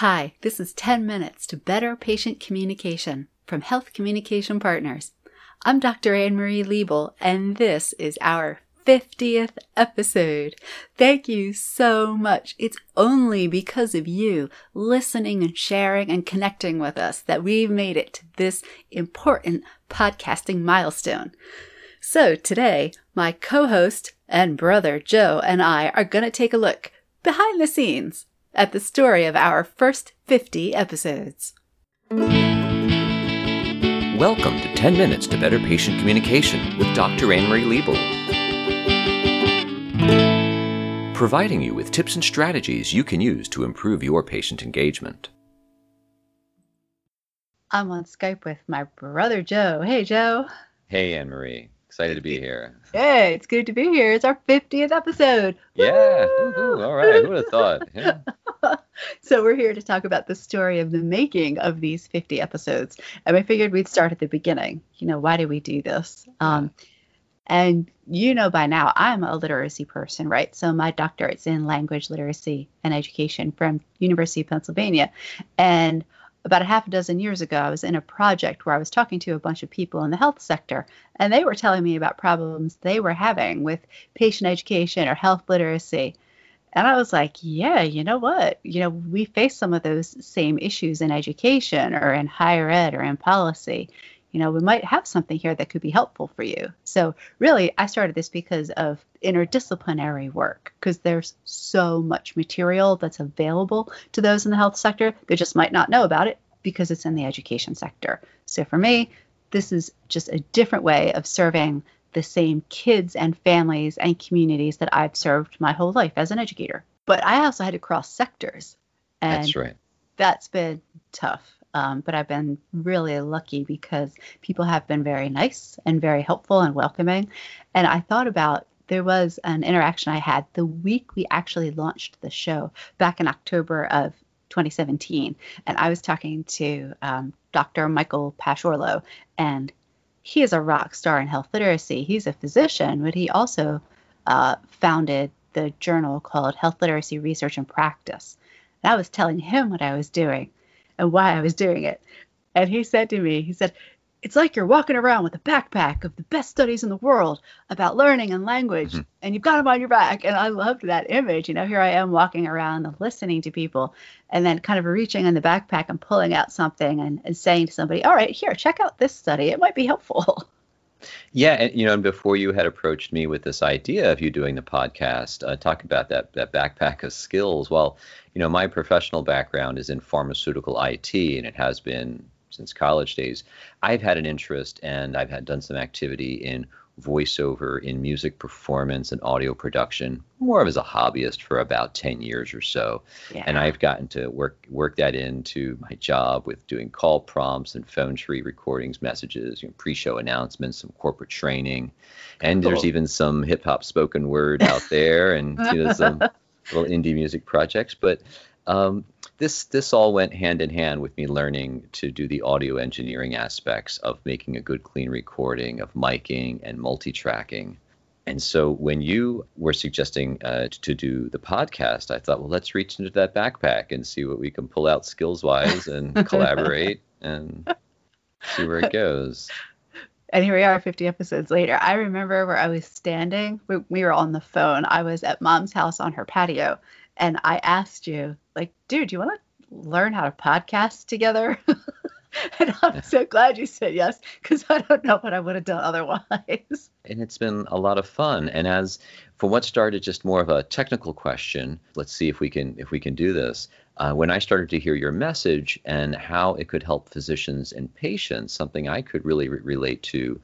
Hi, this is 10 Minutes to Better Patient Communication from Health Communication Partners. I'm Dr. Anne Marie Liebel, and this is our 50th episode. Thank you so much. It's only because of you listening and sharing and connecting with us that we've made it to this important podcasting milestone. So today, my co host and brother Joe and I are going to take a look behind the scenes at the story of our first 50 episodes. Welcome to 10 Minutes to Better Patient Communication with Dr. Anne Marie Liebel. Providing you with tips and strategies you can use to improve your patient engagement. I'm on Skype with my brother Joe. Hey, Joe. Hey, Anne Marie. Excited to be here. Hey, it's good to be here. It's our 50th episode. Yeah. Woo-hoo. All right. Who would have thought? Yeah. so we're here to talk about the story of the making of these 50 episodes. And I figured we'd start at the beginning. You know, why do we do this? Um, and you know by now, I'm a literacy person, right? So my doctorate's in language literacy and education from University of Pennsylvania. And about a half a dozen years ago, I was in a project where I was talking to a bunch of people in the health sector, and they were telling me about problems they were having with patient education or health literacy. And I was like, yeah, you know what? You know, we face some of those same issues in education or in higher ed or in policy. You know, we might have something here that could be helpful for you. So, really, I started this because of interdisciplinary work, because there's so much material that's available to those in the health sector. They just might not know about it because it's in the education sector. So, for me, this is just a different way of serving the same kids and families and communities that I've served my whole life as an educator. But I also had to cross sectors. And That's right. That's been tough. Um, but I've been really lucky because people have been very nice and very helpful and welcoming. And I thought about there was an interaction I had the week we actually launched the show back in October of 2017. And I was talking to um, Dr. Michael Paasche-Orlow, and he is a rock star in health literacy. He's a physician, but he also uh, founded the journal called Health Literacy Research and Practice. And I was telling him what I was doing and why I was doing it. And he said to me, he said, it's like you're walking around with a backpack of the best studies in the world about learning and language, mm-hmm. and you've got them on your back. And I loved that image. You know, here I am walking around and listening to people, and then kind of reaching in the backpack and pulling out something and, and saying to somebody, All right, here, check out this study. It might be helpful. Yeah, and you know, and before you had approached me with this idea of you doing the podcast, uh, talk about that that backpack of skills. Well, you know, my professional background is in pharmaceutical IT, and it has been since college days, I've had an interest and I've had done some activity in voiceover, in music performance and audio production, more of as a hobbyist for about 10 years or so. Yeah. And I've gotten to work work that into my job with doing call prompts and phone tree recordings, messages, you know, pre-show announcements, some corporate training. And cool. there's even some hip hop spoken word out there and you know some little indie music projects. But um, this this all went hand in hand with me learning to do the audio engineering aspects of making a good clean recording of miking and multi-tracking. And so when you were suggesting uh, to do the podcast i thought well let's reach into that backpack and see what we can pull out skills wise and collaborate and see where it goes. And here we are 50 episodes later. I remember where i was standing. We, we were on the phone. I was at mom's house on her patio and I asked you, like, dude, do you want to learn how to podcast together? and I'm so glad you said yes because I don't know what I would have done otherwise. And it's been a lot of fun. And as for what started just more of a technical question, let's see if we can if we can do this. Uh, when I started to hear your message and how it could help physicians and patients, something I could really re- relate to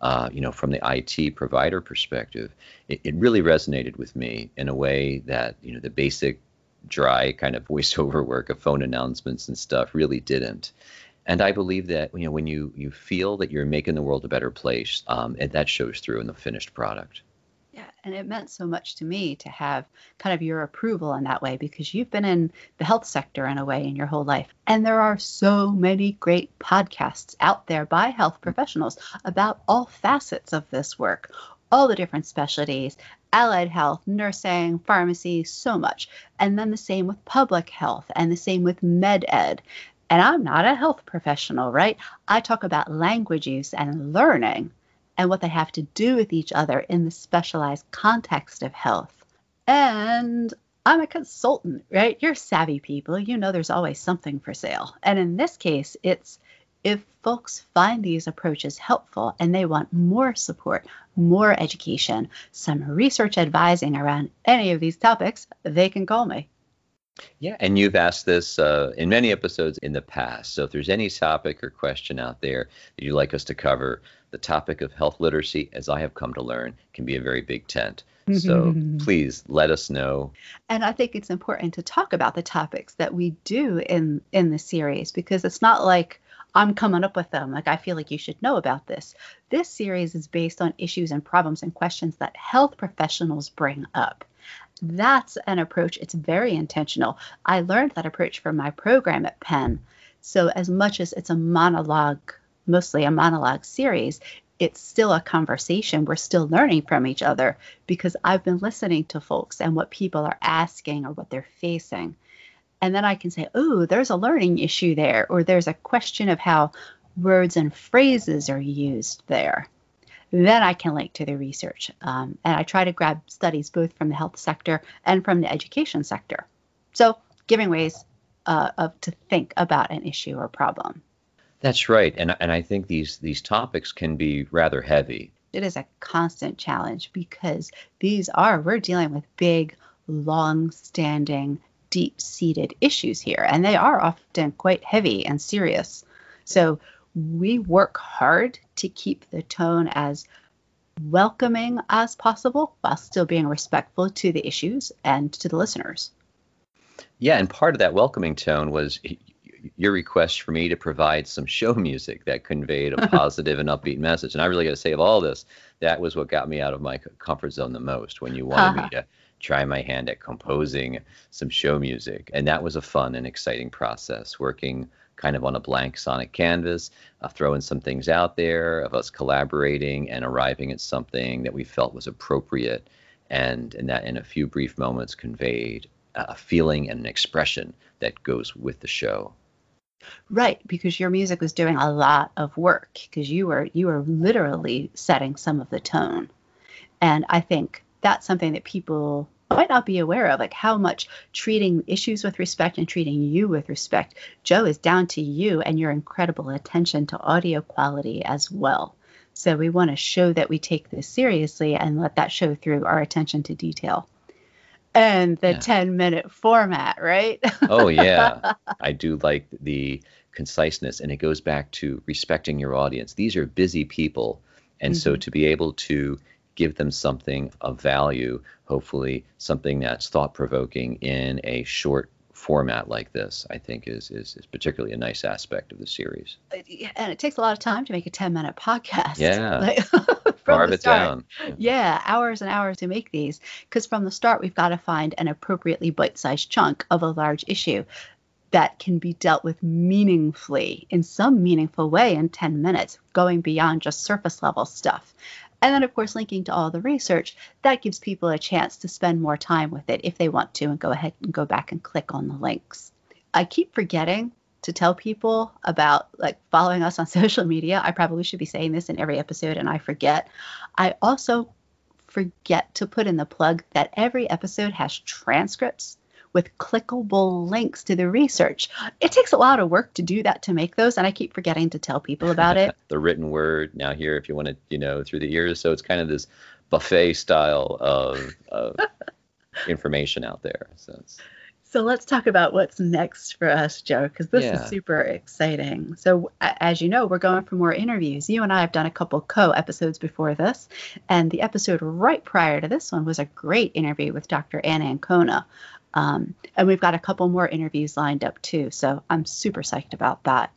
uh, you know, from the IT provider perspective, it, it really resonated with me in a way that, you know, the basic dry kind of voiceover work of phone announcements and stuff really didn't. And I believe that you know when you you feel that you're making the world a better place, um, and that shows through in the finished product. Yeah, and it meant so much to me to have kind of your approval in that way because you've been in the health sector in a way in your whole life. And there are so many great podcasts out there by health professionals about all facets of this work. All the different specialties allied health, nursing, pharmacy, so much. And then the same with public health and the same with med ed. And I'm not a health professional, right? I talk about language use and learning and what they have to do with each other in the specialized context of health. And I'm a consultant, right? You're savvy people. You know there's always something for sale. And in this case, it's if folks find these approaches helpful and they want more support, more education, some research advising around any of these topics, they can call me. Yeah, and you've asked this uh, in many episodes in the past. So if there's any topic or question out there that you'd like us to cover, the topic of health literacy, as I have come to learn, can be a very big tent. So please let us know. And I think it's important to talk about the topics that we do in in the series because it's not like I'm coming up with them. Like, I feel like you should know about this. This series is based on issues and problems and questions that health professionals bring up. That's an approach. It's very intentional. I learned that approach from my program at Penn. So, as much as it's a monologue, mostly a monologue series, it's still a conversation. We're still learning from each other because I've been listening to folks and what people are asking or what they're facing. And then I can say, oh, there's a learning issue there, or there's a question of how words and phrases are used there. Then I can link to the research. Um, and I try to grab studies both from the health sector and from the education sector. So, giving ways uh, of to think about an issue or problem. That's right, and and I think these these topics can be rather heavy. It is a constant challenge because these are we're dealing with big, long-standing deep seated issues here, and they are often quite heavy and serious. So we work hard to keep the tone as welcoming as possible while still being respectful to the issues and to the listeners. Yeah, and part of that welcoming tone was your request for me to provide some show music that conveyed a positive and upbeat message. And I really got to say, of all this, that was what got me out of my comfort zone the most when you wanted me uh-huh. to try my hand at composing some show music. And that was a fun and exciting process, working kind of on a blank sonic canvas, uh, throwing some things out there of us collaborating and arriving at something that we felt was appropriate and, and that in a few brief moments conveyed a feeling and an expression that goes with the show. Right, because your music was doing a lot of work because you were you were literally setting some of the tone. And I think that's something that people might not be aware of, like how much treating issues with respect and treating you with respect. Joe is down to you and your incredible attention to audio quality as well. So we want to show that we take this seriously and let that show through our attention to detail. And the yeah. 10 minute format, right? oh, yeah. I do like the conciseness, and it goes back to respecting your audience. These are busy people. And mm-hmm. so to be able to give them something of value, hopefully something that's thought provoking in a short format like this, I think is, is, is particularly a nice aspect of the series. Uh, and it takes a lot of time to make a 10 minute podcast. Yeah. Like, Carve it down. Yeah. yeah, hours and hours to make these. Because from the start, we've got to find an appropriately bite sized chunk of a large issue that can be dealt with meaningfully in some meaningful way in 10 minutes, going beyond just surface level stuff. And then, of course, linking to all the research, that gives people a chance to spend more time with it if they want to and go ahead and go back and click on the links. I keep forgetting to tell people about like following us on social media. I probably should be saying this in every episode and I forget. I also forget to put in the plug that every episode has transcripts with clickable links to the research. It takes a lot of work to do that to make those, and I keep forgetting to tell people about it. the written word now here, if you want to, you know, through the ears. So it's kind of this buffet style of, of information out there. So it's, so let's talk about what's next for us, Joe, because this yeah. is super exciting. So, as you know, we're going for more interviews. You and I have done a couple co episodes before this, and the episode right prior to this one was a great interview with Dr. Anna Ancona um, and we've got a couple more interviews lined up too. So I'm super psyched about that.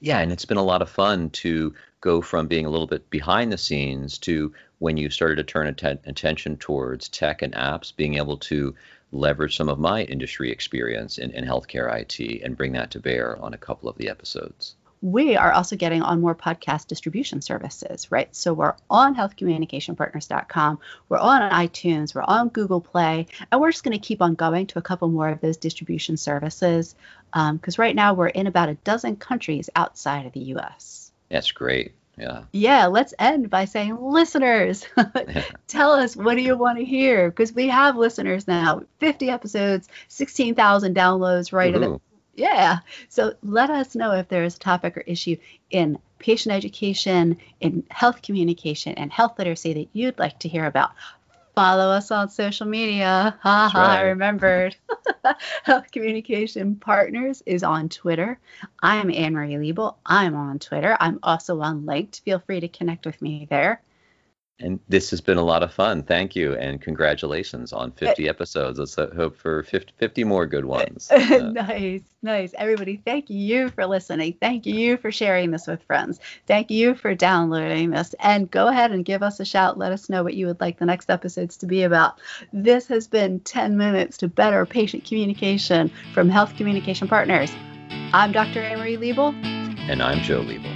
Yeah, and it's been a lot of fun to go from being a little bit behind the scenes to when you started to turn att- attention towards tech and apps, being able to leverage some of my industry experience in, in healthcare IT and bring that to bear on a couple of the episodes. We are also getting on more podcast distribution services, right? So we're on healthcommunicationpartners.com, we're on iTunes, we're on Google Play, and we're just going to keep on going to a couple more of those distribution services because um, right now we're in about a dozen countries outside of the US. That's great. Yeah. Yeah, let's end by saying, listeners, tell us what do you want to hear? Because we have listeners now, 50 episodes, 16,000 downloads right at yeah. So let us know if there is a topic or issue in patient education, in health communication, and health literacy that you'd like to hear about. Follow us on social media. Ha ha, right. I remembered. health Communication Partners is on Twitter. I'm Anne Marie Liebel. I'm on Twitter. I'm also on Linked. Feel free to connect with me there. And this has been a lot of fun. Thank you. And congratulations on eh. 50 episodes. Let's uh, hope for 50, 50 more good eh. ones. Uh, nice, nice. Everybody, thank you for listening. Thank you for sharing this with friends. Thank you for downloading this. And go ahead and give us a shout. Let us know what you would like the next episodes to be about. This has been 10 minutes to better patient communication from Health Communication Partners. I'm Dr. Anne-Marie Liebel. And I'm Joe Liebel.